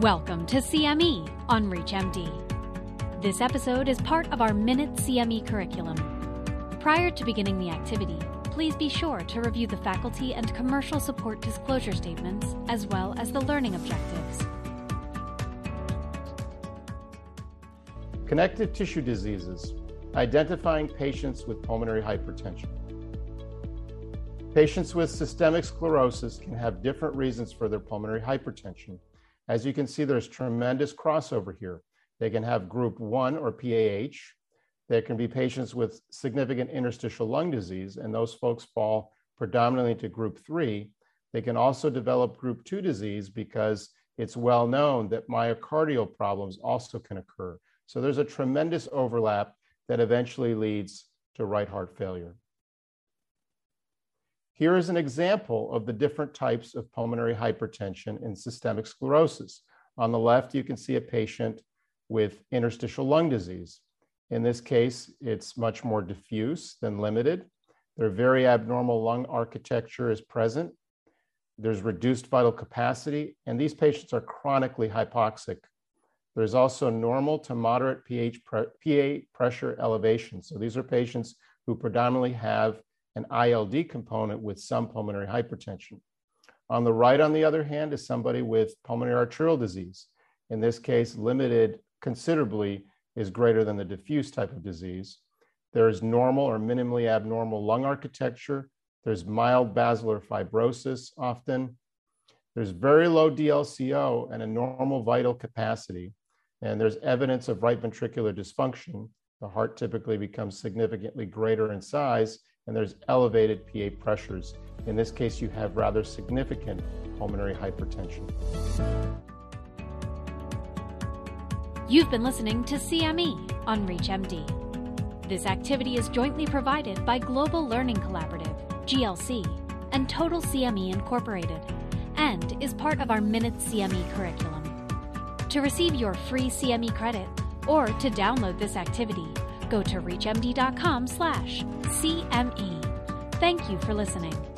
Welcome to CME on ReachMD. This episode is part of our Minute CME curriculum. Prior to beginning the activity, please be sure to review the faculty and commercial support disclosure statements as well as the learning objectives. Connective tissue diseases, identifying patients with pulmonary hypertension. Patients with systemic sclerosis can have different reasons for their pulmonary hypertension as you can see, there's tremendous crossover here. They can have group one or PAH. There can be patients with significant interstitial lung disease, and those folks fall predominantly to group three. They can also develop group two disease because it's well known that myocardial problems also can occur. So there's a tremendous overlap that eventually leads to right heart failure. Here is an example of the different types of pulmonary hypertension in systemic sclerosis. On the left, you can see a patient with interstitial lung disease. In this case, it's much more diffuse than limited. Their very abnormal lung architecture is present. There's reduced vital capacity, and these patients are chronically hypoxic. There's also normal to moderate pH pre PA pressure elevation. So these are patients who predominantly have an ILD component with some pulmonary hypertension. On the right, on the other hand, is somebody with pulmonary arterial disease. In this case, limited considerably is greater than the diffuse type of disease. There is normal or minimally abnormal lung architecture. There's mild basilar fibrosis often. There's very low DLCO and a normal vital capacity. And there's evidence of right ventricular dysfunction. The heart typically becomes significantly greater in size and there's elevated PA pressures. In this case, you have rather significant pulmonary hypertension. You've been listening to CME on ReachMD. This activity is jointly provided by Global Learning Collaborative, GLC, and Total CME Incorporated, and is part of our Minute CME curriculum. To receive your free CME credit or to download this activity, go to reachmd.com slash CME. Thank you for listening.